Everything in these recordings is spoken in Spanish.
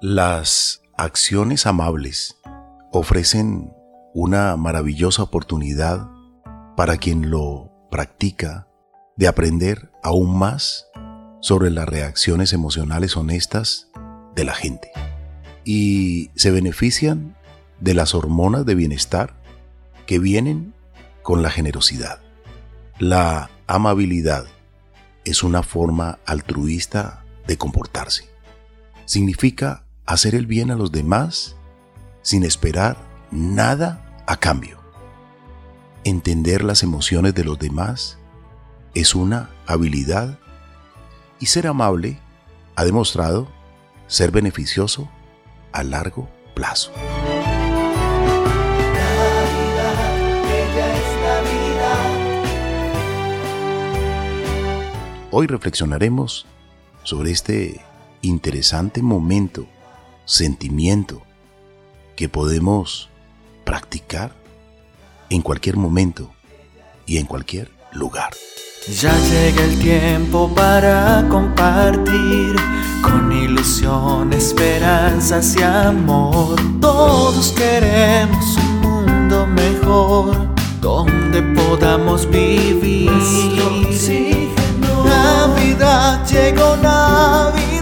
Las acciones amables ofrecen una maravillosa oportunidad para quien lo practica de aprender aún más sobre las reacciones emocionales honestas de la gente y se benefician de las hormonas de bienestar que vienen con la generosidad. La amabilidad es una forma altruista de comportarse. Significa hacer el bien a los demás sin esperar nada a cambio. Entender las emociones de los demás es una habilidad y ser amable ha demostrado ser beneficioso a largo plazo. Hoy reflexionaremos sobre este interesante momento, sentimiento que podemos practicar en cualquier momento y en cualquier lugar. Ya llega el tiempo para compartir con ilusión, esperanzas y amor. Todos queremos un mundo mejor donde podamos vivir. Navidad llegó Navidad,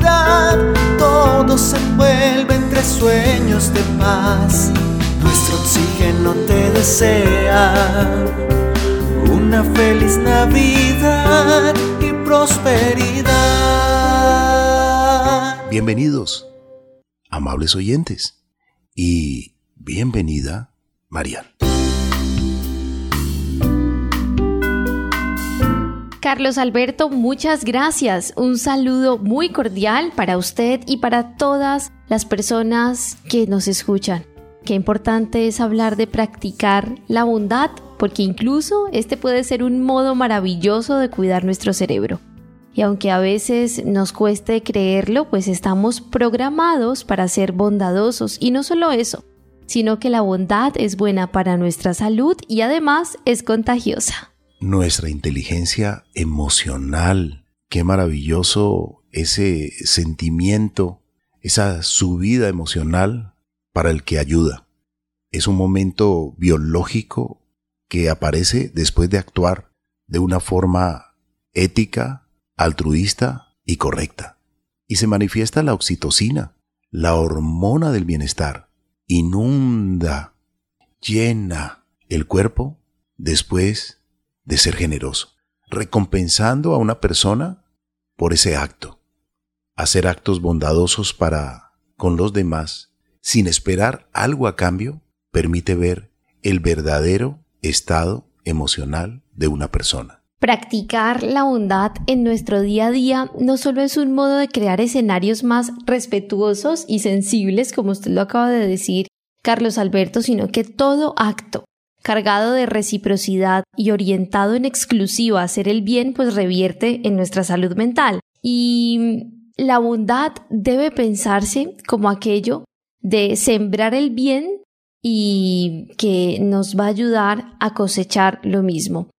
todo se envuelve entre sueños de paz. Nuestro oxígeno te desea una feliz Navidad y prosperidad. Bienvenidos, amables oyentes, y bienvenida, Marian. Carlos Alberto, muchas gracias. Un saludo muy cordial para usted y para todas las personas que nos escuchan. Qué importante es hablar de practicar la bondad, porque incluso este puede ser un modo maravilloso de cuidar nuestro cerebro. Y aunque a veces nos cueste creerlo, pues estamos programados para ser bondadosos. Y no solo eso, sino que la bondad es buena para nuestra salud y además es contagiosa nuestra inteligencia emocional. Qué maravilloso ese sentimiento, esa subida emocional para el que ayuda. Es un momento biológico que aparece después de actuar de una forma ética, altruista y correcta. Y se manifiesta la oxitocina, la hormona del bienestar. Inunda, llena el cuerpo después de ser generoso, recompensando a una persona por ese acto. Hacer actos bondadosos para con los demás, sin esperar algo a cambio, permite ver el verdadero estado emocional de una persona. Practicar la bondad en nuestro día a día no solo es un modo de crear escenarios más respetuosos y sensibles, como usted lo acaba de decir, Carlos Alberto, sino que todo acto cargado de reciprocidad y orientado en exclusiva a hacer el bien, pues revierte en nuestra salud mental. Y la bondad debe pensarse como aquello de sembrar el bien y que nos va a ayudar a cosechar lo mismo.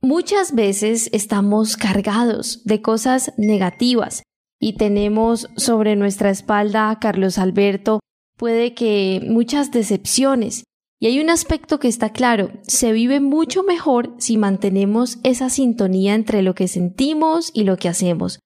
Muchas veces estamos cargados de cosas negativas y tenemos sobre nuestra espalda, Carlos Alberto, puede que muchas decepciones y hay un aspecto que está claro, se vive mucho mejor si mantenemos esa sintonía entre lo que sentimos y lo que hacemos.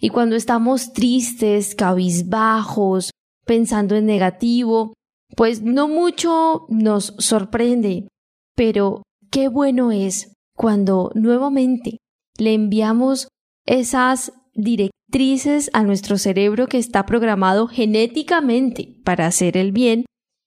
Y cuando estamos tristes, cabizbajos, pensando en negativo, pues no mucho nos sorprende, pero qué bueno es cuando nuevamente le enviamos esas directrices a nuestro cerebro que está programado genéticamente para hacer el bien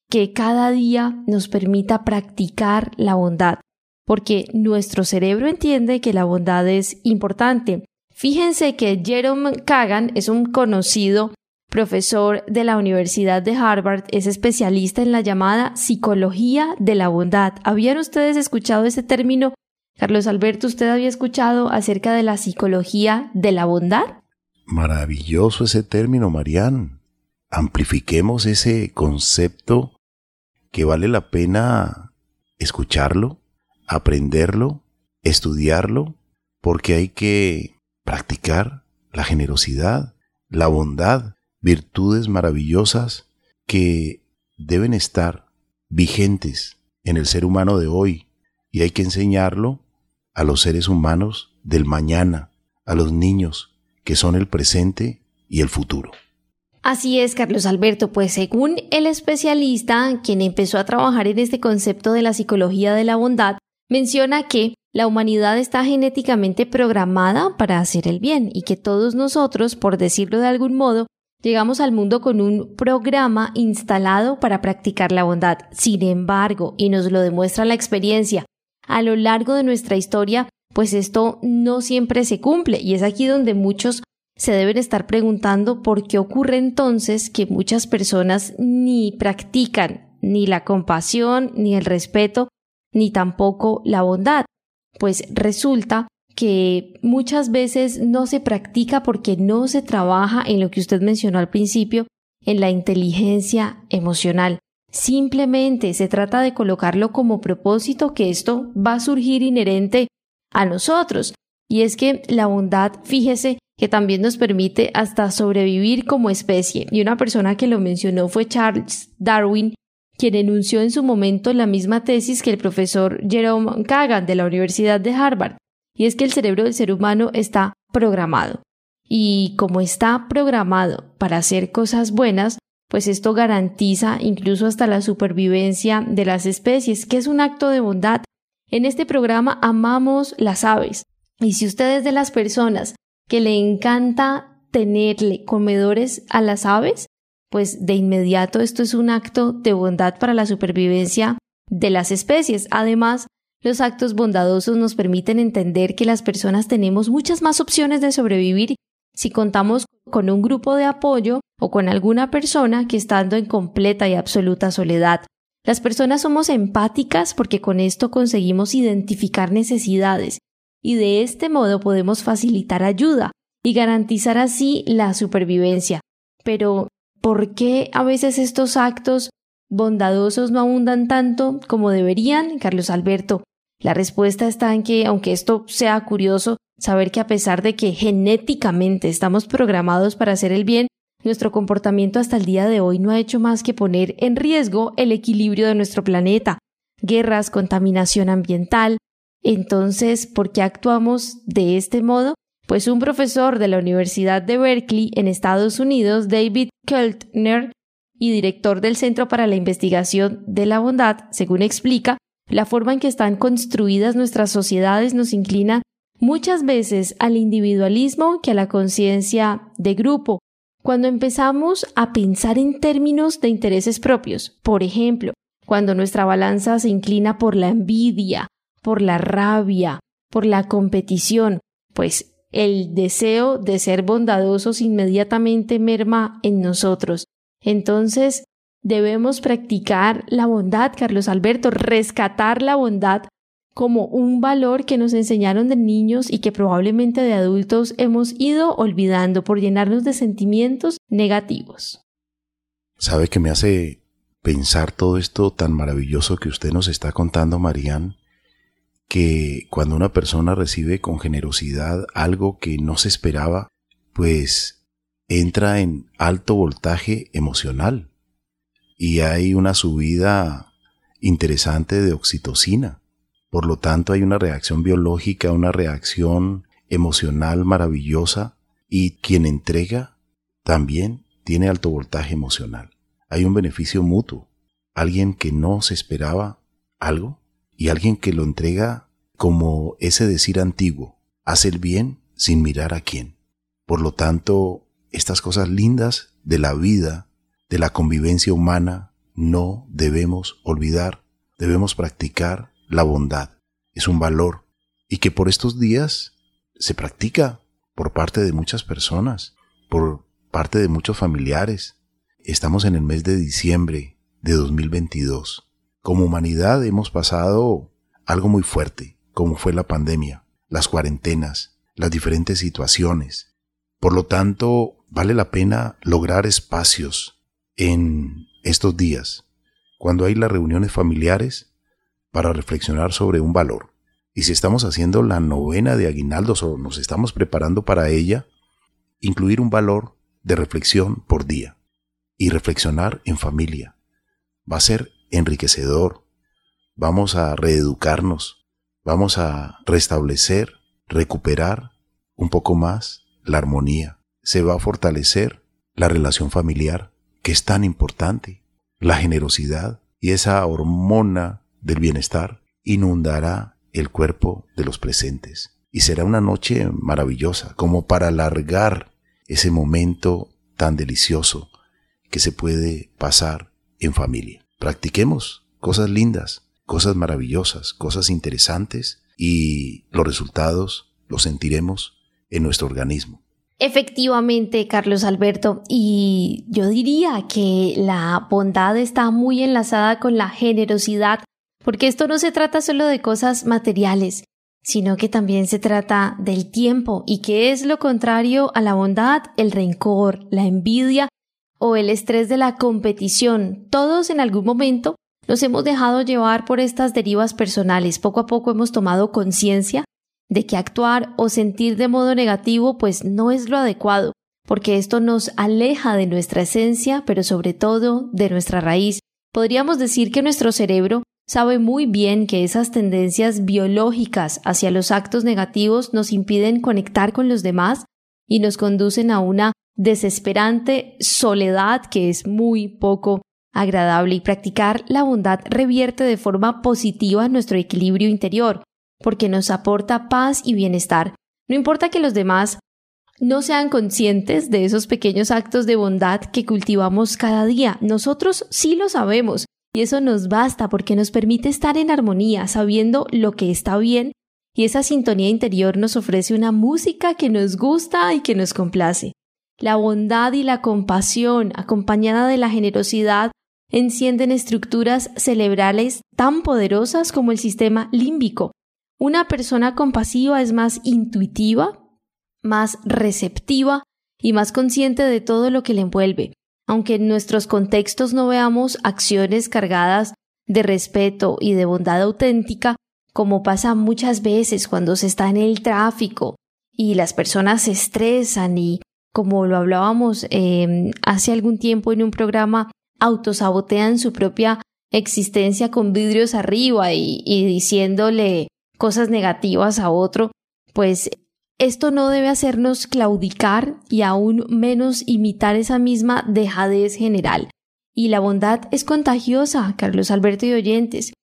que cada día nos permita practicar la bondad, porque nuestro cerebro entiende que la bondad es importante. Fíjense que Jerome Kagan es un conocido profesor de la Universidad de Harvard, es especialista en la llamada psicología de la bondad. ¿Habían ustedes escuchado ese término? Carlos Alberto, ¿usted había escuchado acerca de la psicología de la bondad? Maravilloso ese término, Marianne. Amplifiquemos ese concepto que vale la pena escucharlo, aprenderlo, estudiarlo, porque hay que practicar la generosidad, la bondad, virtudes maravillosas que deben estar vigentes en el ser humano de hoy y hay que enseñarlo a los seres humanos del mañana, a los niños que son el presente y el futuro. Así es, Carlos Alberto, pues según el especialista, quien empezó a trabajar en este concepto de la psicología de la bondad, menciona que la humanidad está genéticamente programada para hacer el bien y que todos nosotros, por decirlo de algún modo, llegamos al mundo con un programa instalado para practicar la bondad. Sin embargo, y nos lo demuestra la experiencia, a lo largo de nuestra historia, pues esto no siempre se cumple y es aquí donde muchos se deben estar preguntando por qué ocurre entonces que muchas personas ni practican ni la compasión, ni el respeto, ni tampoco la bondad. Pues resulta que muchas veces no se practica porque no se trabaja en lo que usted mencionó al principio, en la inteligencia emocional. Simplemente se trata de colocarlo como propósito que esto va a surgir inherente a nosotros. Y es que la bondad, fíjese, que también nos permite hasta sobrevivir como especie. Y una persona que lo mencionó fue Charles Darwin, quien enunció en su momento la misma tesis que el profesor Jerome Kagan de la Universidad de Harvard, y es que el cerebro del ser humano está programado. Y como está programado para hacer cosas buenas, pues esto garantiza incluso hasta la supervivencia de las especies, que es un acto de bondad. En este programa amamos las aves, y si usted es de las personas que le encanta tenerle comedores a las aves, pues de inmediato esto es un acto de bondad para la supervivencia de las especies. Además, los actos bondadosos nos permiten entender que las personas tenemos muchas más opciones de sobrevivir si contamos con un grupo de apoyo o con alguna persona que estando en completa y absoluta soledad. Las personas somos empáticas porque con esto conseguimos identificar necesidades y de este modo podemos facilitar ayuda y garantizar así la supervivencia. Pero, ¿por qué a veces estos actos bondadosos no abundan tanto como deberían, Carlos Alberto? La respuesta está en que, aunque esto sea curioso, saber que a pesar de que genéticamente estamos programados para hacer el bien, nuestro comportamiento hasta el día de hoy no ha hecho más que poner en riesgo el equilibrio de nuestro planeta. Guerras, contaminación ambiental, entonces, ¿por qué actuamos de este modo? Pues un profesor de la Universidad de Berkeley en Estados Unidos, David Keltner, y director del Centro para la Investigación de la Bondad, según explica, la forma en que están construidas nuestras sociedades nos inclina muchas veces al individualismo que a la conciencia de grupo. Cuando empezamos a pensar en términos de intereses propios, por ejemplo, cuando nuestra balanza se inclina por la envidia, por la rabia, por la competición, pues el deseo de ser bondadosos inmediatamente merma en nosotros. Entonces, debemos practicar la bondad, Carlos Alberto, rescatar la bondad como un valor que nos enseñaron de niños y que probablemente de adultos hemos ido olvidando por llenarnos de sentimientos negativos. ¿Sabe que me hace pensar todo esto tan maravilloso que usted nos está contando, Marían? Que cuando una persona recibe con generosidad algo que no se esperaba, pues entra en alto voltaje emocional y hay una subida interesante de oxitocina. Por lo tanto, hay una reacción biológica, una reacción emocional maravillosa y quien entrega también tiene alto voltaje emocional. Hay un beneficio mutuo. Alguien que no se esperaba algo y alguien que lo entrega como ese decir antiguo, hace el bien sin mirar a quién. Por lo tanto, estas cosas lindas de la vida, de la convivencia humana, no debemos olvidar, debemos practicar la bondad. Es un valor y que por estos días se practica por parte de muchas personas, por parte de muchos familiares. Estamos en el mes de diciembre de 2022. Como humanidad hemos pasado algo muy fuerte, como fue la pandemia, las cuarentenas, las diferentes situaciones. Por lo tanto, vale la pena lograr espacios en estos días, cuando hay las reuniones familiares, para reflexionar sobre un valor. Y si estamos haciendo la novena de aguinaldos o nos estamos preparando para ella, incluir un valor de reflexión por día. Y reflexionar en familia. Va a ser enriquecedor. Vamos a reeducarnos. Vamos a restablecer, recuperar un poco más la armonía. Se va a fortalecer la relación familiar, que es tan importante. La generosidad y esa hormona del bienestar inundará el cuerpo de los presentes. Y será una noche maravillosa, como para alargar ese momento tan delicioso que se puede pasar en familia. Practiquemos cosas lindas, cosas maravillosas, cosas interesantes y los resultados los sentiremos en nuestro organismo. Efectivamente, Carlos Alberto, y yo diría que la bondad está muy enlazada con la generosidad, porque esto no se trata solo de cosas materiales, sino que también se trata del tiempo, y que es lo contrario a la bondad, el rencor, la envidia o el estrés de la competición. Todos en algún momento nos hemos dejado llevar por estas derivas personales. Poco a poco hemos tomado conciencia de que actuar o sentir de modo negativo pues no es lo adecuado, porque esto nos aleja de nuestra esencia, pero sobre todo de nuestra raíz. Podríamos decir que nuestro cerebro sabe muy bien que esas tendencias biológicas hacia los actos negativos nos impiden conectar con los demás y nos conducen a una desesperante soledad que es muy poco agradable y practicar la bondad revierte de forma positiva nuestro equilibrio interior porque nos aporta paz y bienestar. No importa que los demás no sean conscientes de esos pequeños actos de bondad que cultivamos cada día. Nosotros sí lo sabemos y eso nos basta porque nos permite estar en armonía, sabiendo lo que está bien y esa sintonía interior nos ofrece una música que nos gusta y que nos complace. La bondad y la compasión, acompañada de la generosidad, encienden estructuras cerebrales tan poderosas como el sistema límbico, una persona compasiva es más intuitiva, más receptiva y más consciente de todo lo que le envuelve. Aunque en nuestros contextos no veamos acciones cargadas de respeto y de bondad auténtica, como pasa muchas veces cuando se está en el tráfico y las personas se estresan y, como lo hablábamos em, hace algún tiempo en un programa, autosabotean su propia existencia con vidrios arriba y diciéndole cosas negativas a otro, pues esto no debe hacernos claudicar y aún menos imitar esa misma dejadez general. Y la bondad es contagiosa, Carlos Alberto y oyentes,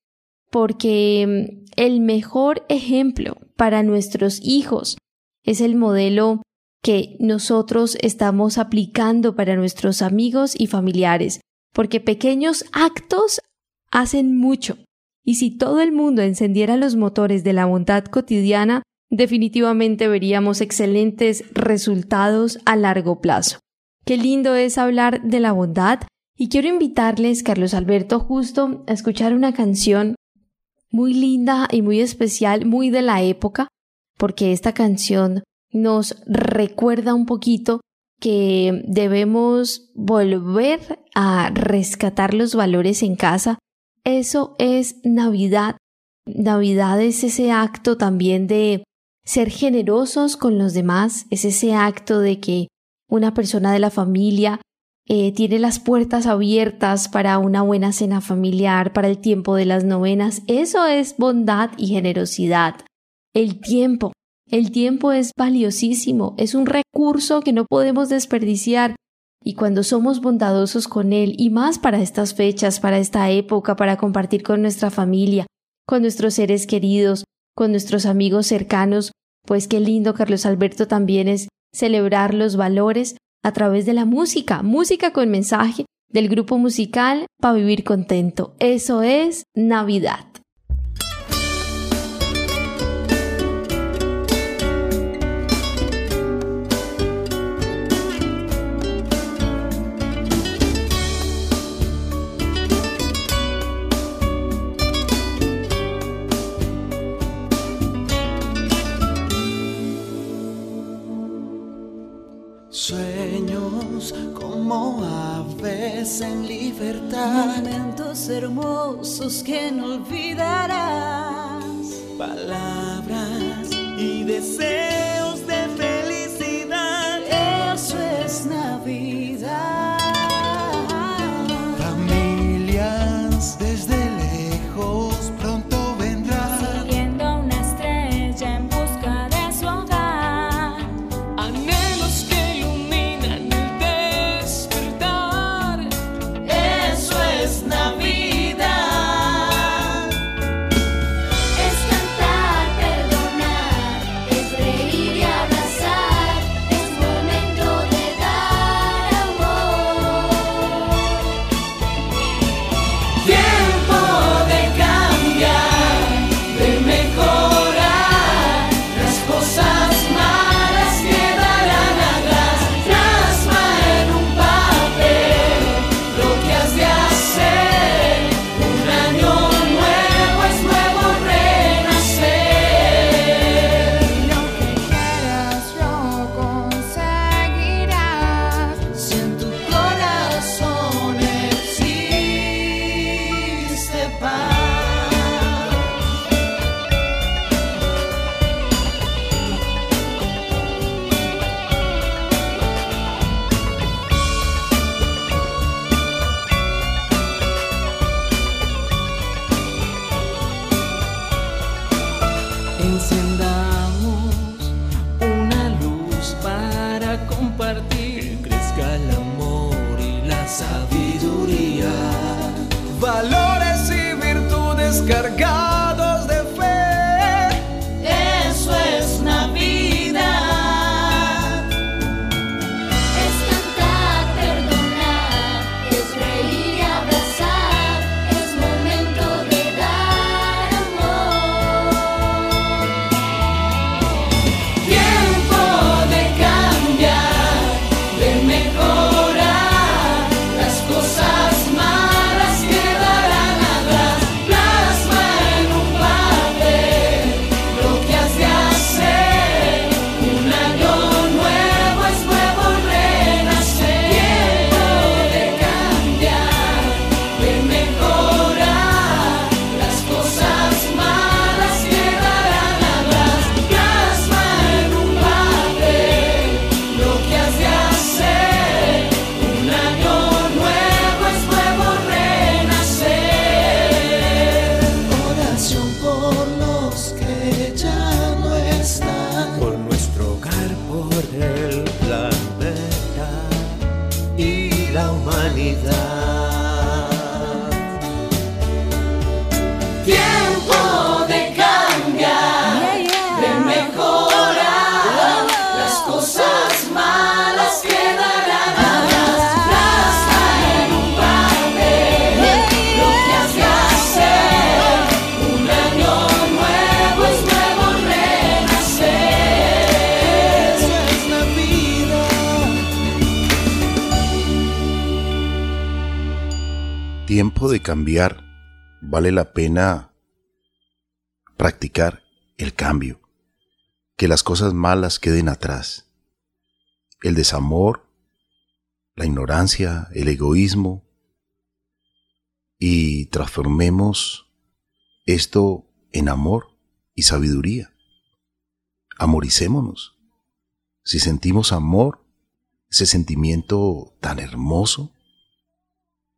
porque mm, el mejor ejemplo para nuestros hijos es el modelo que nosotros estamos aplicando para nuestros amigos y familiares, porque pequeños actos hacen mucho. Y si todo el mundo encendiera los motores de la bondad cotidiana, definitivamente veríamos excelentes resultados a largo plazo. Qué lindo es hablar de la bondad y quiero invitarles, Carlos Alberto, justo a escuchar una canción muy linda y muy especial, muy de la época, porque esta canción nos recuerda un poquito que debemos volver a rescatar los valores en casa eso es Navidad. Navidad es ese acto también de ser generosos con los demás, es ese acto de que una persona de la familia eh, tiene las puertas abiertas para una buena cena familiar, para el tiempo de las novenas. Eso es bondad y generosidad. El tiempo. El tiempo es valiosísimo, es un recurso que no podemos desperdiciar. Y cuando somos bondadosos con Él, y más para estas fechas, para esta época, para compartir con nuestra familia, con nuestros seres queridos, con nuestros amigos cercanos, pues qué lindo, Carlos Alberto, también es celebrar los valores a través de la música, música con mensaje del grupo musical para vivir contento. Eso es Navidad. En libertad. Momentos hermosos que no olvidarás. Palabras y deseos Pena practicar el cambio. Que las cosas malas queden atrás. El desamor, la ignorancia, el egoísmo. Y transformemos esto en amor y sabiduría. Amoricémonos. Si sentimos amor, ese sentimiento tan hermoso,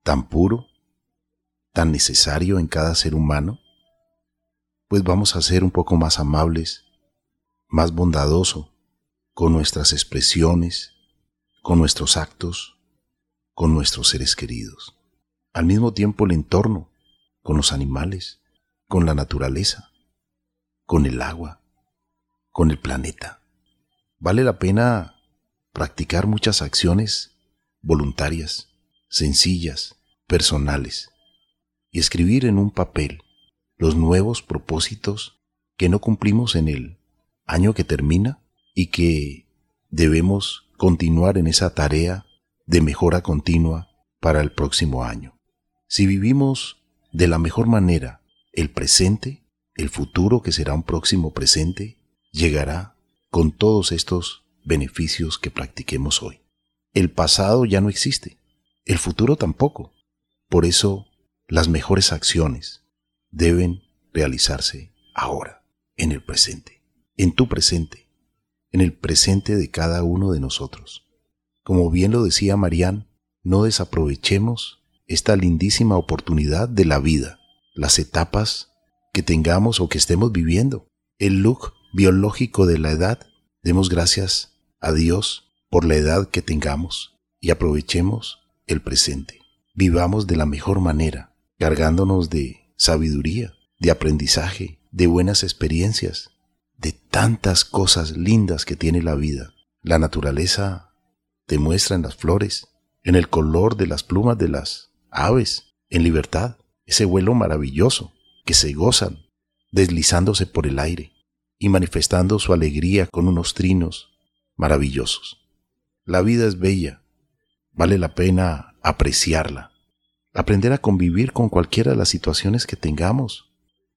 tan puro, tan necesario en cada ser humano, pues vamos a ser un poco más amables, más bondadoso con nuestras expresiones, con nuestros actos, con nuestros seres queridos. Al mismo tiempo el entorno, con los animales, con la naturaleza, con el agua, con el planeta. Vale la pena practicar muchas acciones voluntarias, sencillas, personales, escribir en un papel los nuevos propósitos que no cumplimos en el año que termina y que debemos continuar en esa tarea de mejora continua para el próximo año. Si vivimos de la mejor manera el presente, el futuro que será un próximo presente, llegará con todos estos beneficios que practiquemos hoy. El pasado ya no existe, el futuro tampoco. Por eso, las mejores acciones deben realizarse ahora, en el presente, en tu presente, en el presente de cada uno de nosotros. Como bien lo decía Marían, no desaprovechemos esta lindísima oportunidad de la vida, las etapas que tengamos o que estemos viviendo, el look biológico de la edad. Demos gracias a Dios por la edad que tengamos y aprovechemos el presente. Vivamos de la mejor manera, cargándonos de sabiduría, de aprendizaje, de buenas experiencias, de tantas cosas lindas que tiene la vida. La naturaleza te muestra en las flores, en el color de las plumas de las aves, en libertad, ese vuelo maravilloso que se gozan deslizándose por el aire y manifestando su alegría con unos trinos maravillosos. La vida es bella, vale la pena apreciarla, aprender a convivir con cualquiera de las situaciones que tengamos,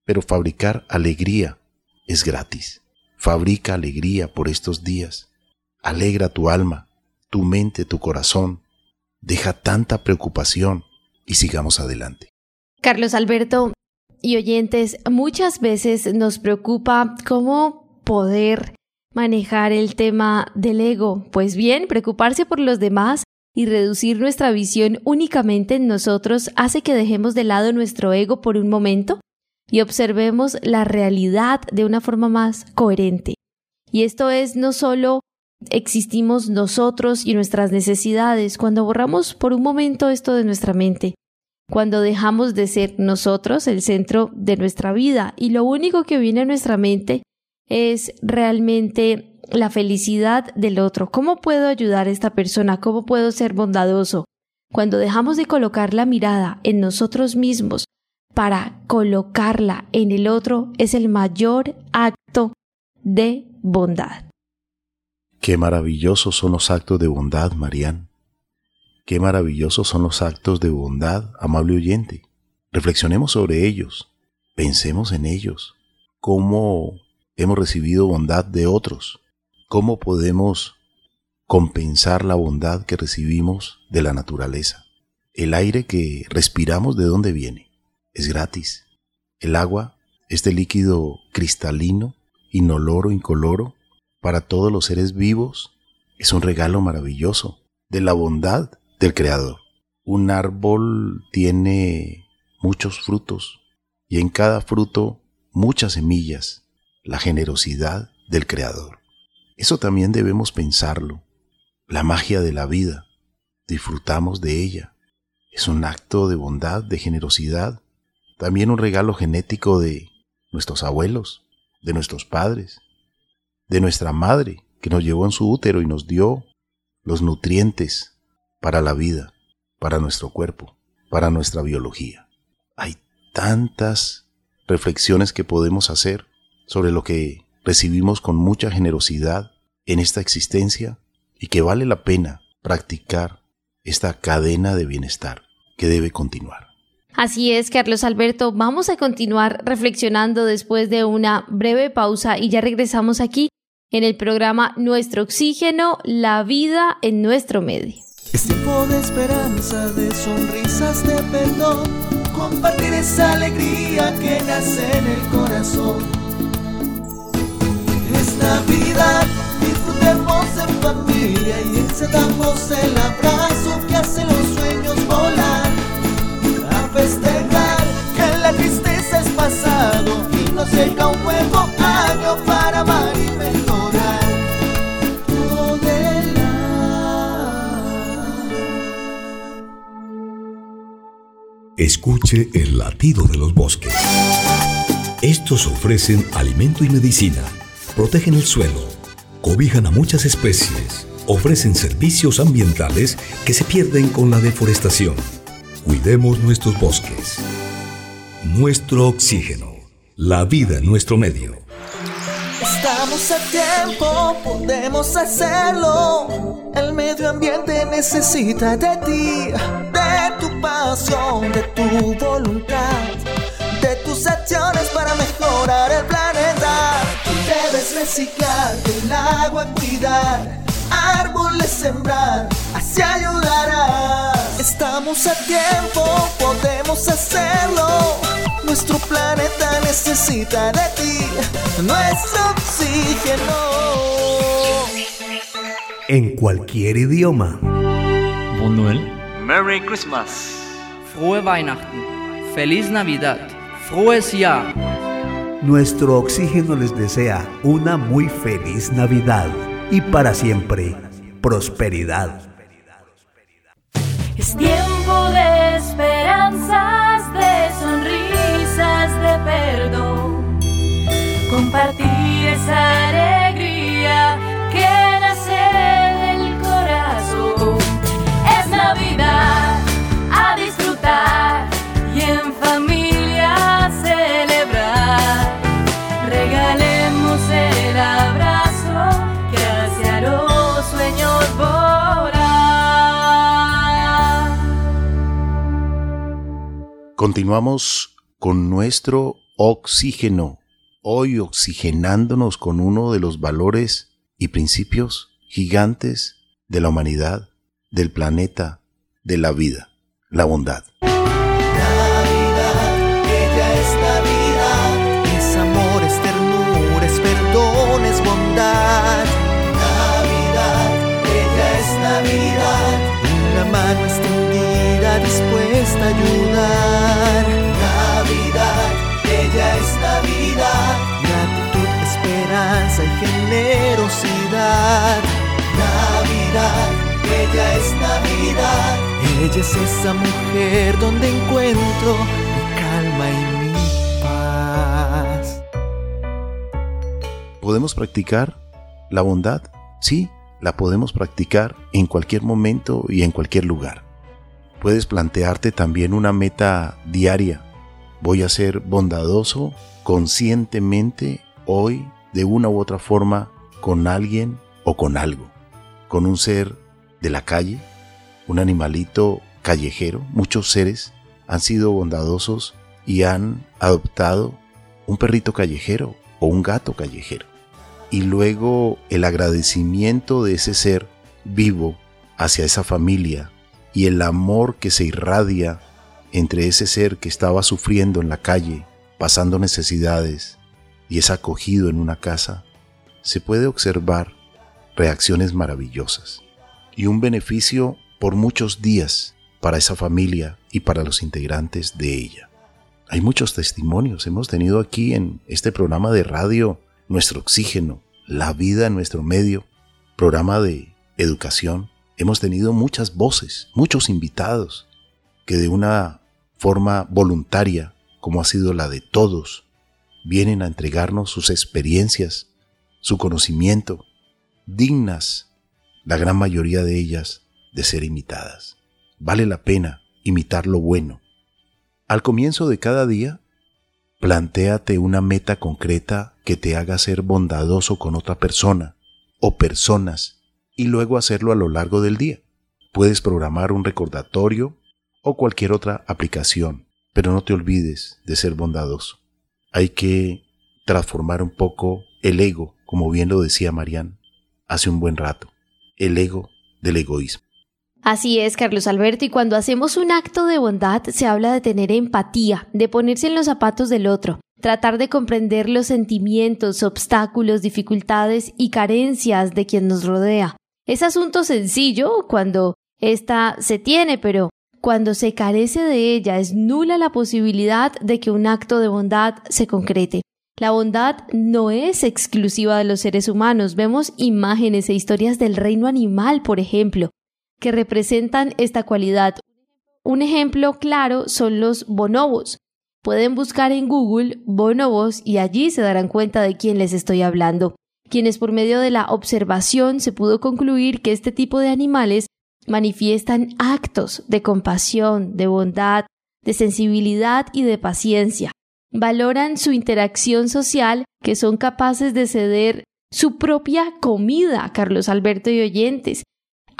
pero fabricar alegría es gratis. Fabrica alegría por estos días. Alegra tu alma, tu mente, tu corazón. Deja tanta preocupación y sigamos adelante. Carlos Alberto y oyentes, muchas veces nos preocupa cómo poder manejar el tema del ego. Pues bien, preocuparse por los demás y reducir nuestra visión únicamente en nosotros hace que dejemos de lado nuestro ego por un momento y observemos la realidad de una forma más coherente. Y esto es no solo existimos nosotros y nuestras necesidades, cuando borramos por un momento esto de nuestra mente, cuando dejamos de ser nosotros el centro de nuestra vida y lo único que viene a nuestra mente es realmente la felicidad del otro. ¿Cómo puedo ayudar a esta persona? ¿Cómo puedo ser bondadoso? Cuando dejamos de colocar la mirada en nosotros mismos para colocarla en el otro, es el mayor acto de bondad. Qué maravillosos son los actos de bondad, Marián. Qué maravillosos son los actos de bondad, amable oyente. Reflexionemos sobre ellos, pensemos en ellos, cómo hemos recibido bondad de otros, cómo podemos compensar la bondad que recibimos de la naturaleza. El aire que respiramos, ¿de dónde viene? Es gratis. El agua, este líquido cristalino, inoloro, incoloro, para todos los seres vivos, es un regalo maravilloso de la bondad del Creador. Un árbol tiene muchos frutos y en cada fruto muchas semillas, la generosidad del Creador. Eso también debemos pensarlo la magia de la vida, disfrutamos de ella. Es un acto de bondad, de generosidad, también un regalo genético de nuestros abuelos, de nuestros padres, de nuestra madre que nos llevó en su útero y nos dio los nutrientes para la vida, para nuestro cuerpo, para nuestra biología. Hay tantas reflexiones que podemos hacer sobre lo que recibimos con mucha generosidad en esta existencia y que vale la pena practicar esta cadena de bienestar que debe continuar. Así es, Carlos Alberto, vamos a continuar reflexionando después de una breve pausa y ya regresamos aquí en el programa Nuestro Oxígeno, la vida en nuestro medio. Es tiempo de esperanza, de sonrisas, de perdón, compartir esa alegría que nace en el corazón. Es Navidad disfrutemos en familia y encendamos el abrazo que hace los sueños volar. A festejar que la tristeza es pasado y nos llega un nuevo año para amar y mejorar. Escuche el latido de los bosques. Estos ofrecen alimento y medicina, protegen el suelo cobijan a muchas especies, ofrecen servicios ambientales que se pierden con la deforestación. Cuidemos nuestros bosques. Nuestro oxígeno. La vida en nuestro medio. Estamos a tiempo, podemos hacerlo. El medio ambiente necesita de ti, de tu pasión, de tu voluntad, de tus acciones para mejorar el planeta debes reciclar, el agua cuidar, árboles sembrar, así ayudarás. Estamos a tiempo, podemos hacerlo. Nuestro planeta necesita de ti, nuestro oxígeno. En cualquier idioma. Manuel. Merry Christmas. Frohe Weihnachten. Feliz Navidad. Frohes Jahr. Nuestro oxígeno les desea una muy feliz Navidad y para siempre prosperidad. Es tiempo de esperanzas, de sonrisas, de perdón. Continuamos con nuestro oxígeno, hoy oxigenándonos con uno de los valores y principios gigantes de la humanidad, del planeta, de la vida, la bondad. Y generosidad. ella es Navidad. Ella es esa mujer donde encuentro mi calma y mi paz. ¿Podemos practicar la bondad? Sí, la podemos practicar en cualquier momento y en cualquier lugar. Puedes plantearte también una meta diaria. Voy a ser bondadoso conscientemente hoy de una u otra forma con alguien o con algo. Con un ser de la calle, un animalito callejero. Muchos seres han sido bondadosos y han adoptado un perrito callejero o un gato callejero. Y luego el agradecimiento de ese ser vivo hacia esa familia y el amor que se irradia entre ese ser que estaba sufriendo en la calle, pasando necesidades y es acogido en una casa, se puede observar reacciones maravillosas y un beneficio por muchos días para esa familia y para los integrantes de ella. Hay muchos testimonios. Hemos tenido aquí en este programa de radio nuestro oxígeno, la vida en nuestro medio, programa de educación. Hemos tenido muchas voces, muchos invitados que de una forma voluntaria, como ha sido la de todos, vienen a entregarnos sus experiencias, su conocimiento, dignas, la gran mayoría de ellas, de ser imitadas. Vale la pena imitar lo bueno. Al comienzo de cada día, plantéate una meta concreta que te haga ser bondadoso con otra persona o personas y luego hacerlo a lo largo del día. Puedes programar un recordatorio o cualquier otra aplicación, pero no te olvides de ser bondadoso. Hay que transformar un poco el ego, como bien lo decía Marian hace un buen rato, el ego del egoísmo. Así es, Carlos Alberto, y cuando hacemos un acto de bondad se habla de tener empatía, de ponerse en los zapatos del otro, tratar de comprender los sentimientos, obstáculos, dificultades y carencias de quien nos rodea. Es asunto sencillo cuando ésta se tiene, pero cuando se carece de ella es nula la posibilidad de que un acto de bondad se concrete. La bondad no es exclusiva de los seres humanos. Vemos imágenes e historias del reino animal, por ejemplo, que representan esta cualidad. Un ejemplo claro son los bonobos. Pueden buscar en Google bonobos y allí se darán cuenta de quién les estoy hablando, quienes por medio de la observación se pudo concluir que este tipo de animales manifiestan actos de compasión, de bondad, de sensibilidad y de paciencia. Valoran su interacción social, que son capaces de ceder su propia comida, Carlos Alberto y oyentes,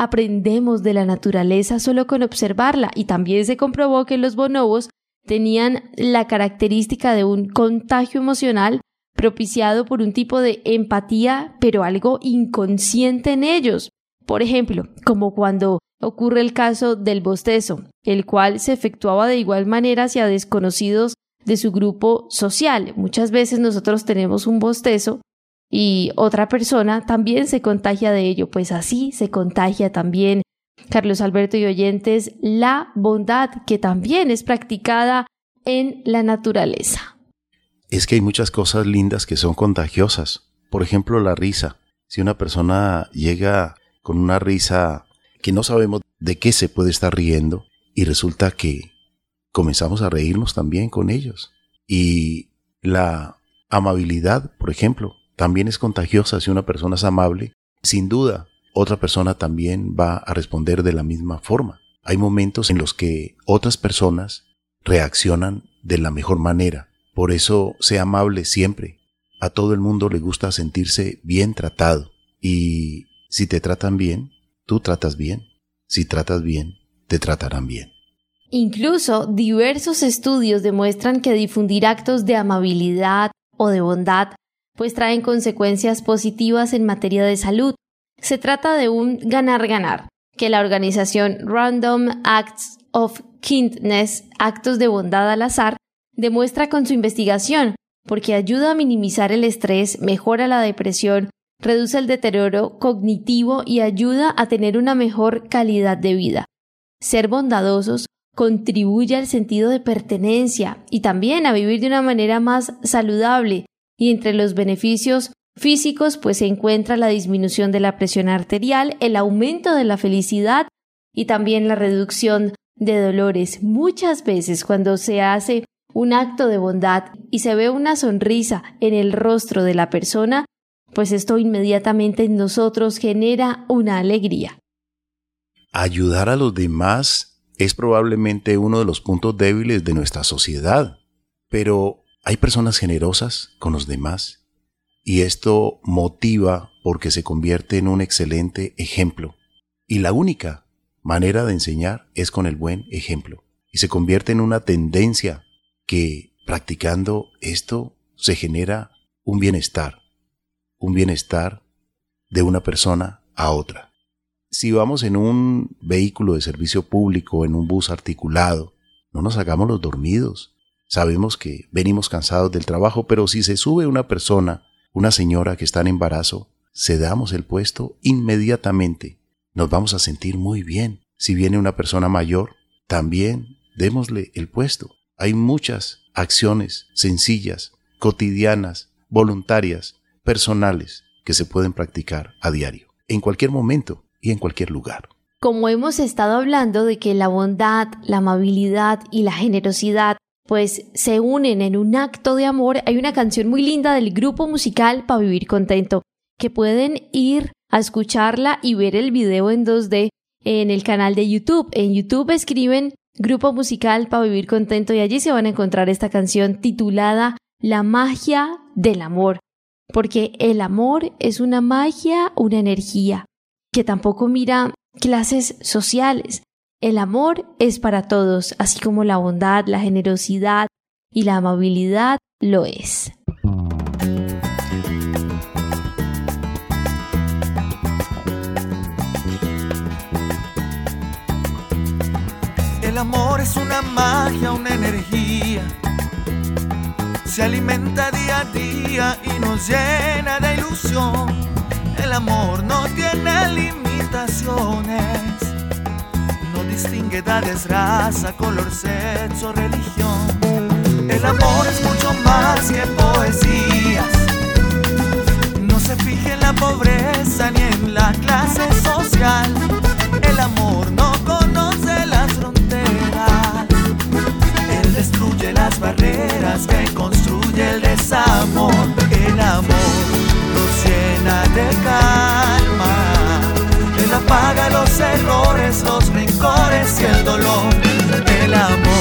aprendemos de la naturaleza solo con observarla y también se comprobó que los bonobos tenían la característica de un contagio emocional propiciado por un tipo de empatía, pero algo inconsciente en ellos. Por ejemplo, como cuando ocurre el caso del bostezo, el cual se efectuaba de igual manera hacia desconocidos de su grupo social. Muchas veces nosotros tenemos un bostezo y otra persona también se contagia de ello, pues así se contagia también, Carlos Alberto y oyentes, la bondad que también es practicada en la naturaleza. Es que hay muchas cosas lindas que son contagiosas. Por ejemplo, la risa. Si una persona llega con una risa que no sabemos de qué se puede estar riendo y resulta que comenzamos a reírnos también con ellos. Y la amabilidad, por ejemplo, también es contagiosa si una persona es amable. Sin duda, otra persona también va a responder de la misma forma. Hay momentos en los que otras personas reaccionan de la mejor manera. Por eso, sea amable siempre. A todo el mundo le gusta sentirse bien tratado. Y si te tratan bien, tú tratas bien. Si tratas bien, te tratarán bien. Incluso diversos estudios demuestran que difundir actos de amabilidad o de bondad pues traen consecuencias positivas en materia de salud. Se trata de un ganar-ganar, que la organización Random Acts of Kindness, actos de bondad al azar, demuestra con su investigación, porque ayuda a minimizar el estrés, mejora la depresión, reduce el deterioro cognitivo y ayuda a tener una mejor calidad de vida. Ser bondadosos contribuye al sentido de pertenencia y también a vivir de una manera más saludable, y entre los beneficios físicos, pues se encuentra la disminución de la presión arterial, el aumento de la felicidad y también la reducción de dolores. Muchas veces cuando se hace un acto de bondad y se ve una sonrisa en el rostro de la persona, pues esto inmediatamente en nosotros genera una alegría. Ayudar a los demás es probablemente uno de los puntos débiles de nuestra sociedad, pero hay personas generosas con los demás y esto motiva porque se convierte en un excelente ejemplo. Y la única manera de enseñar es con el buen ejemplo y se convierte en una tendencia que practicando esto se genera un bienestar, un bienestar de una persona a otra. Si vamos en un vehículo de servicio público, en un bus articulado, no nos hagamos los dormidos. Sabemos que venimos cansados del trabajo, pero si se sube una persona, una señora que está en embarazo, cedamos el puesto inmediatamente. Nos vamos a sentir muy bien. Si viene una persona mayor, también démosle el puesto. Hay muchas acciones sencillas, cotidianas, voluntarias, personales, que se pueden practicar a diario, en cualquier momento y en cualquier lugar. Como hemos estado hablando de que la bondad, la amabilidad y la generosidad pues se unen en un acto de amor, hay una canción muy linda del grupo musical Para Vivir Contento, que pueden ir a escucharla y ver el video en 2D en el canal de YouTube. En YouTube escriben Grupo Musical Para Vivir Contento y allí se van a encontrar esta canción titulada La magia del amor, porque el amor es una magia, una energía, que tampoco mira clases sociales. El amor es para todos, así como la bondad, la generosidad y la amabilidad lo es. El amor es una magia, una energía. Se alimenta día a día y nos llena de ilusión. El amor no tiene limitaciones. No distingue edades, raza, color, sexo, religión. El amor es mucho más que poesías. No se fije en la pobreza ni en la clase social. Desamor. El amor nos llena de calma. Él apaga los errores, los rencores y el dolor. El amor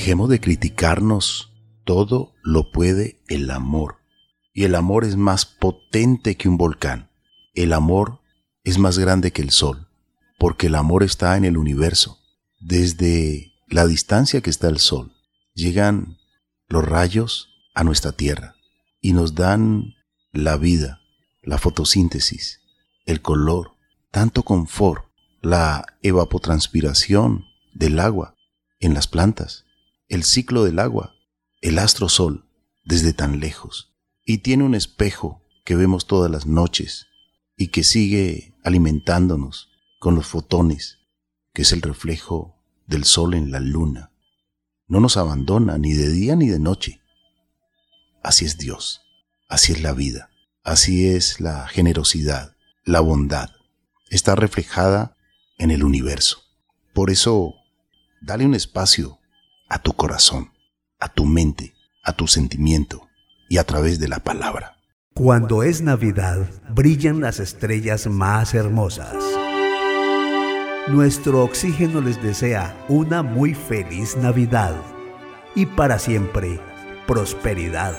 Dejemos de criticarnos. Todo lo puede el amor. Y el amor es más potente que un volcán. El amor es más grande que el sol, porque el amor está en el universo. Desde la distancia que está el sol, llegan los rayos a nuestra tierra y nos dan la vida, la fotosíntesis, el color, tanto confort, la evapotranspiración del agua en las plantas, el ciclo del agua, el astro sol desde tan lejos, y tiene un espejo que vemos todas las noches y que sigue alimentándonos con los fotones, que es el reflejo del sol en la luna. No nos abandona ni de día ni de noche. Así es Dios, así es la vida, así es la generosidad, la bondad. Está reflejada en el universo. Por eso, dale un espacio a tu corazón, a tu mente, a tu sentimiento y a través de la palabra. Cuando es Navidad, brillan las estrellas más hermosas. Nuestro oxígeno les desea una muy feliz Navidad y para siempre prosperidad.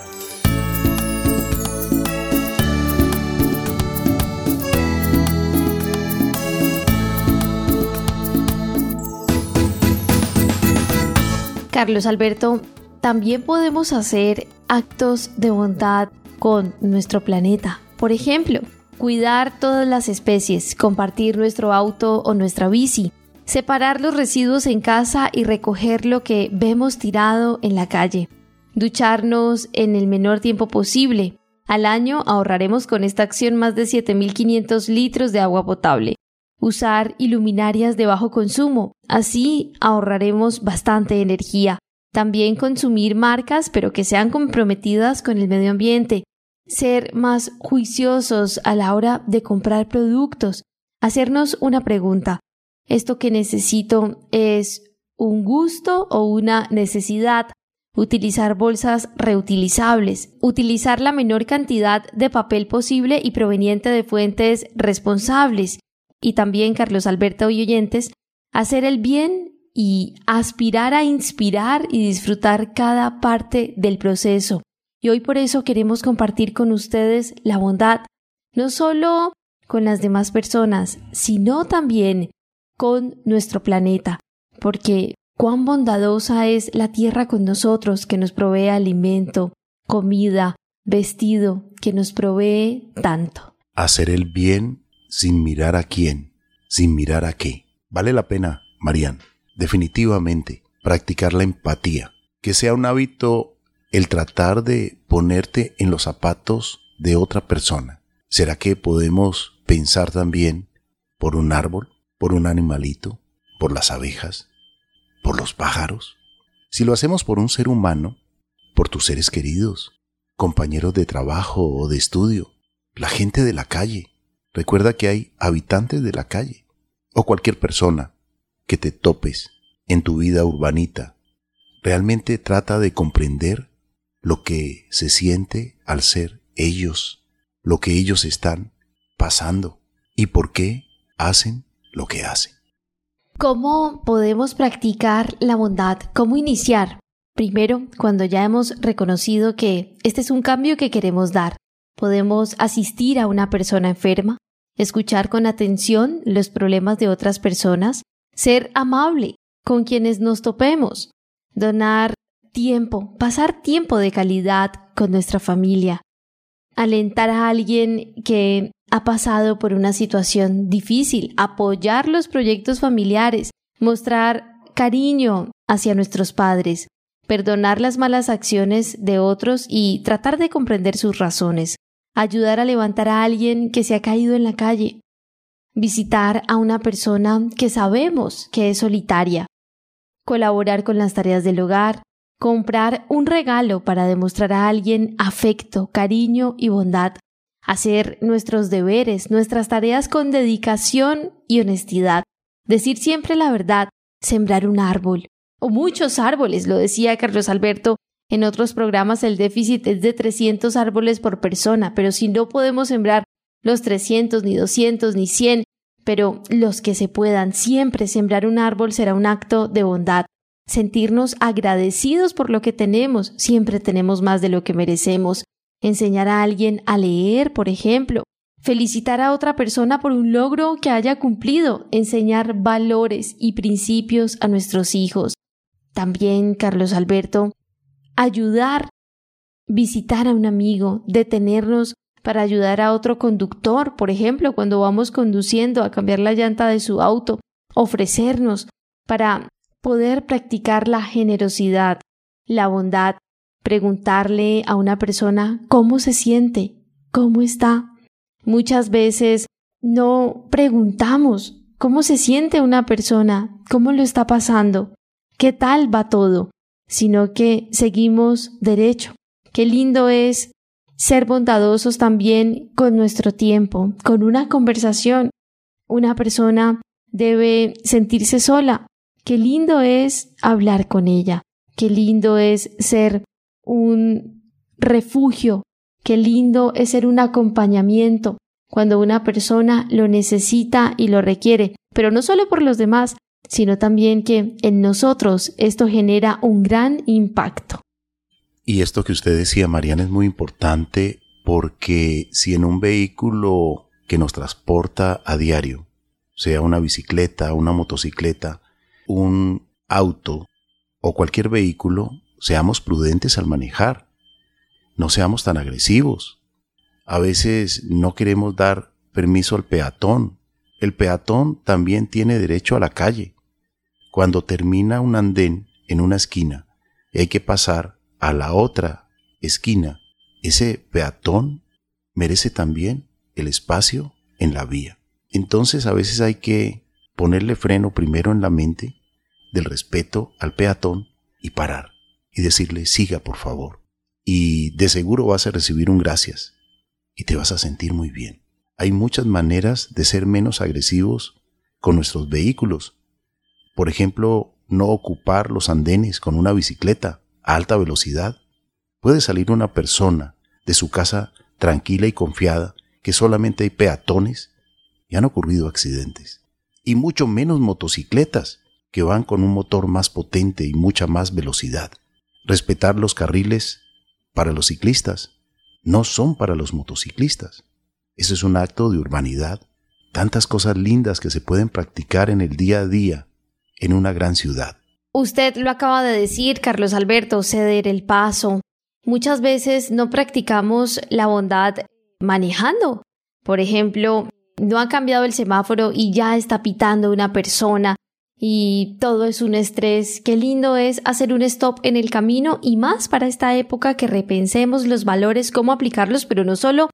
Carlos Alberto, también podemos hacer actos de bondad con nuestro planeta. Por ejemplo, cuidar todas las especies, compartir nuestro auto o nuestra bici, separar los residuos en casa y recoger lo que vemos tirado en la calle, ducharnos en el menor tiempo posible. Al año ahorraremos con esta acción más de 7.500 litros de agua potable usar iluminarias de bajo consumo. Así ahorraremos bastante energía. También consumir marcas pero que sean comprometidas con el medio ambiente. Ser más juiciosos a la hora de comprar productos. Hacernos una pregunta. ¿Esto que necesito es un gusto o una necesidad? Utilizar bolsas reutilizables. Utilizar la menor cantidad de papel posible y proveniente de fuentes responsables y también Carlos Alberto y oyentes, hacer el bien y aspirar a inspirar y disfrutar cada parte del proceso. Y hoy por eso queremos compartir con ustedes la bondad, no solo con las demás personas, sino también con nuestro planeta, porque cuán bondadosa es la tierra con nosotros que nos provee alimento, comida, vestido, que nos provee tanto. Hacer el bien sin mirar a quién, sin mirar a qué. Vale la pena, Marian, definitivamente, practicar la empatía, que sea un hábito el tratar de ponerte en los zapatos de otra persona. ¿Será que podemos pensar también por un árbol, por un animalito, por las abejas, por los pájaros? Si lo hacemos por un ser humano, por tus seres queridos, compañeros de trabajo o de estudio, la gente de la calle, Recuerda que hay habitantes de la calle o cualquier persona que te topes en tu vida urbanita. Realmente trata de comprender lo que se siente al ser ellos, lo que ellos están pasando y por qué hacen lo que hacen. ¿Cómo podemos practicar la bondad? ¿Cómo iniciar? Primero, cuando ya hemos reconocido que este es un cambio que queremos dar, podemos asistir a una persona enferma, escuchar con atención los problemas de otras personas, ser amable con quienes nos topemos, donar tiempo, pasar tiempo de calidad con nuestra familia, alentar a alguien que ha pasado por una situación difícil, apoyar los proyectos familiares, mostrar cariño hacia nuestros padres, perdonar las malas acciones de otros y tratar de comprender sus razones, ayudar a levantar a alguien que se ha caído en la calle, visitar a una persona que sabemos que es solitaria, colaborar con las tareas del hogar, comprar un regalo para demostrar a alguien afecto, cariño y bondad, hacer nuestros deberes, nuestras tareas con dedicación y honestidad, decir siempre la verdad, sembrar un árbol, o muchos árboles, lo decía Carlos Alberto en otros programas el déficit es de 300 árboles por persona, pero si no podemos sembrar los 300, ni 200, ni 100, pero los que se puedan, siempre sembrar un árbol será un acto de bondad. sentirnos agradecidos por lo que tenemos. Siempre tenemos más de lo que merecemos. Enseñar a alguien a leer, por ejemplo. Felicitar a otra persona por un logro que haya cumplido. Enseñar valores y principios a nuestros hijos. También, Carlos Alberto, ayudar, visitar a un amigo, detenernos para ayudar a otro conductor, por ejemplo, cuando vamos conduciendo a cambiar la llanta de su auto, ofrecernos para poder practicar la generosidad, la bondad, preguntarle a una persona cómo se siente, cómo está. Muchas veces no preguntamos cómo se siente una persona, cómo lo está pasando, qué tal va todo, sino que seguimos derecho. Qué lindo es ser bondadosos también con nuestro tiempo, con una conversación. Una persona debe sentirse sola. Qué lindo es hablar con ella. Qué lindo es ser un refugio. Qué lindo es ser un acompañamiento cuando una persona lo necesita y lo requiere, pero no solo por los demás, sino también que en nosotros esto genera un gran impacto. Y esto que usted decía, Mariana, es muy importante porque si en un vehículo que nos transporta a diario, sea una bicicleta, una motocicleta, un auto o cualquier vehículo, seamos prudentes al manejar. No seamos tan agresivos. A veces no queremos dar permiso al peatón. El peatón también tiene derecho a la calle. Cuando termina un andén en una esquina y hay que pasar a la otra esquina, ese peatón merece también el espacio en la vía. Entonces a veces hay que ponerle freno primero en la mente del respeto al peatón y parar y decirle siga por favor. Y de seguro vas a recibir un gracias y te vas a sentir muy bien. Hay muchas maneras de ser menos agresivos con nuestros vehículos. Por ejemplo, no ocupar los andenes con una bicicleta a alta velocidad, puede salir una persona de su casa tranquila y confiada que solamente hay peatones y han ocurrido accidentes. Y mucho menos motocicletas que van con un motor más potente y mucha más velocidad. Respetar los carriles para los ciclistas no son para los motociclistas. Eso es un acto de urbanidad. Tantas cosas lindas que se pueden practicar en el día a día en una gran ciudad. Usted lo acaba de decir, Carlos Alberto, ceder el paso. Muchas veces no practicamos la bondad manejando. Por ejemplo, no ha cambiado el semáforo y ya está pitando una persona y todo es un estrés. Qué lindo es hacer un stop en el camino y más para esta época que repensemos los valores, cómo aplicarlos, pero no solo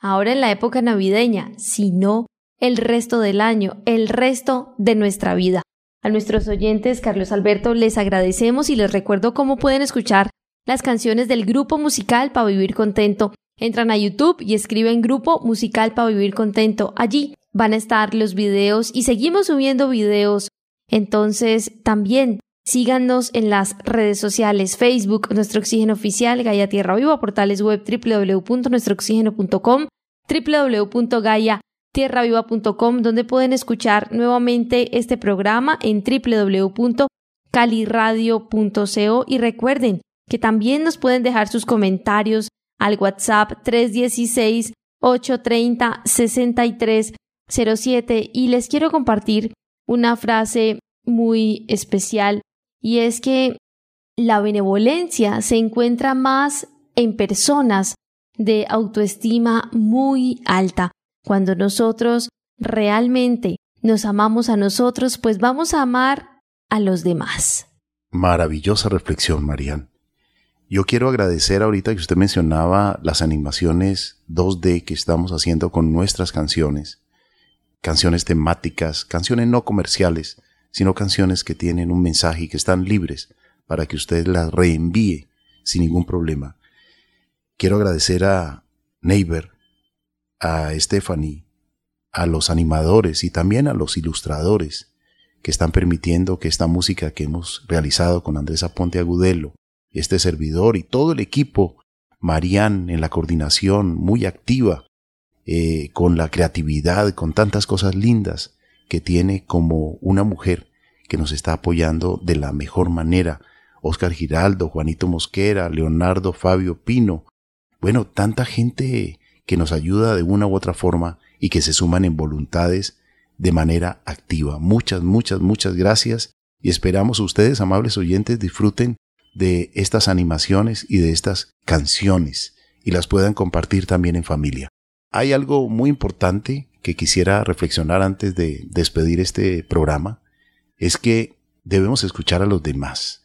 ahora en la época navideña, sino el resto del año, el resto de nuestra vida. A nuestros oyentes, Carlos Alberto, les agradecemos y les recuerdo cómo pueden escuchar las canciones del grupo musical para vivir contento. Entran a YouTube y escriben grupo musical para vivir contento. Allí van a estar los videos y seguimos subiendo videos. Entonces, también síganos en las redes sociales, Facebook, Nuestro Oxígeno Oficial, Gaia Tierra Viva, portales web www.nuestrooxígeno.com, www.gaia tierraviva.com, donde pueden escuchar nuevamente este programa en www.caliradio.co y recuerden que también nos pueden dejar sus comentarios al WhatsApp 316 830 6307 y les quiero compartir una frase muy especial y es que la benevolencia se encuentra más en personas de autoestima muy alta. Cuando nosotros realmente nos amamos a nosotros, pues vamos a amar a los demás. Maravillosa reflexión, Marian. Yo quiero agradecer ahorita que usted mencionaba las animaciones 2D que estamos haciendo con nuestras canciones, canciones temáticas, canciones no comerciales, sino canciones que tienen un mensaje y que están libres para que usted las reenvíe sin ningún problema. Quiero agradecer a Neighbor a Stephanie, a los animadores y también a los ilustradores que están permitiendo que esta música que hemos realizado con Andrés Aponte Agudelo, este servidor y todo el equipo, Marian en la coordinación muy activa, eh, con la creatividad, con tantas cosas lindas que tiene como una mujer que nos está apoyando de la mejor manera. Oscar Giraldo, Juanito Mosquera, Leonardo Fabio Pino. Bueno, tanta gente que nos ayuda de una u otra forma y que se suman en voluntades de manera activa. Muchas, muchas, muchas gracias y esperamos ustedes, amables oyentes, disfruten de estas animaciones y de estas canciones y las puedan compartir también en familia. Hay algo muy importante que quisiera reflexionar antes de despedir este programa, es que debemos escuchar a los demás.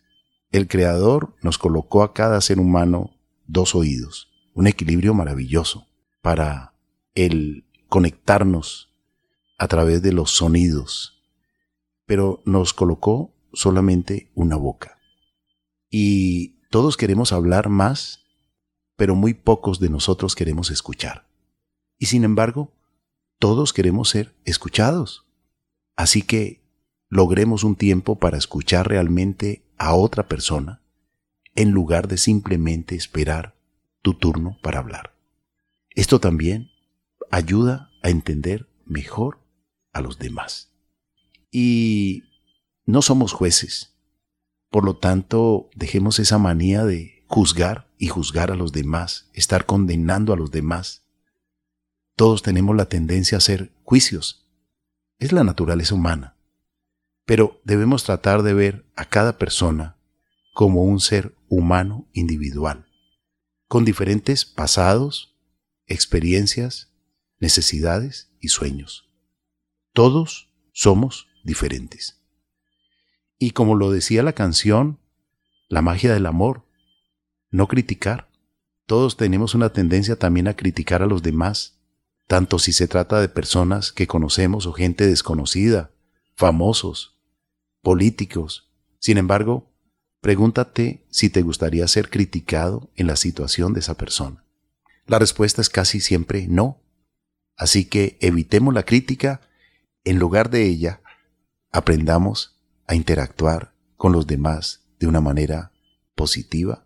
El Creador nos colocó a cada ser humano dos oídos, un equilibrio maravilloso para el conectarnos a través de los sonidos, pero nos colocó solamente una boca. Y todos queremos hablar más, pero muy pocos de nosotros queremos escuchar. Y sin embargo, todos queremos ser escuchados. Así que logremos un tiempo para escuchar realmente a otra persona en lugar de simplemente esperar tu turno para hablar. Esto también ayuda a entender mejor a los demás. Y no somos jueces. Por lo tanto, dejemos esa manía de juzgar y juzgar a los demás, estar condenando a los demás todos tenemos la tendencia a hacer juicios. Es la naturaleza humana. Pero debemos tratar de ver a cada persona como un ser humano individual, con diferentes pasados, experiencias, necesidades y sueños. Todos somos diferentes. Y como lo decía la canción, la magia del amor, no criticar. Todos tenemos una tendencia también a criticar a los demás tanto si se trata de personas que conocemos o gente desconocida, famosos, políticos. Sin embargo, pregúntate si te gustaría ser criticado en la situación de esa persona. La respuesta es casi siempre no. Así que evitemos la crítica, en lugar de ella, aprendamos a interactuar con los demás de una manera positiva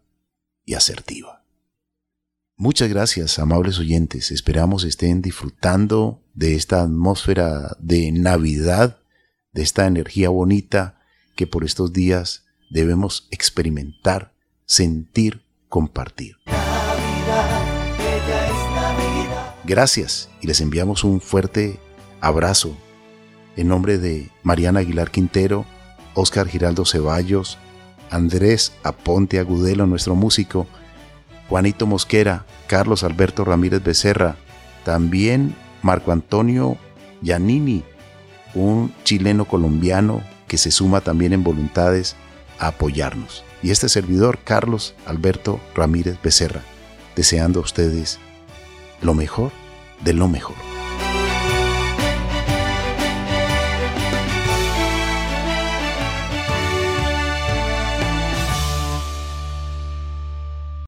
y asertiva. Muchas gracias, amables oyentes. Esperamos estén disfrutando de esta atmósfera de Navidad, de esta energía bonita que por estos días debemos experimentar, sentir, compartir. Gracias y les enviamos un fuerte abrazo en nombre de Mariana Aguilar Quintero, Oscar Giraldo Ceballos, Andrés Aponte Agudelo, nuestro músico, Juanito Mosquera, Carlos Alberto Ramírez Becerra, también Marco Antonio Giannini, un chileno colombiano que se suma también en voluntades a apoyarnos. Y este servidor, Carlos Alberto Ramírez Becerra, deseando a ustedes lo mejor de lo mejor.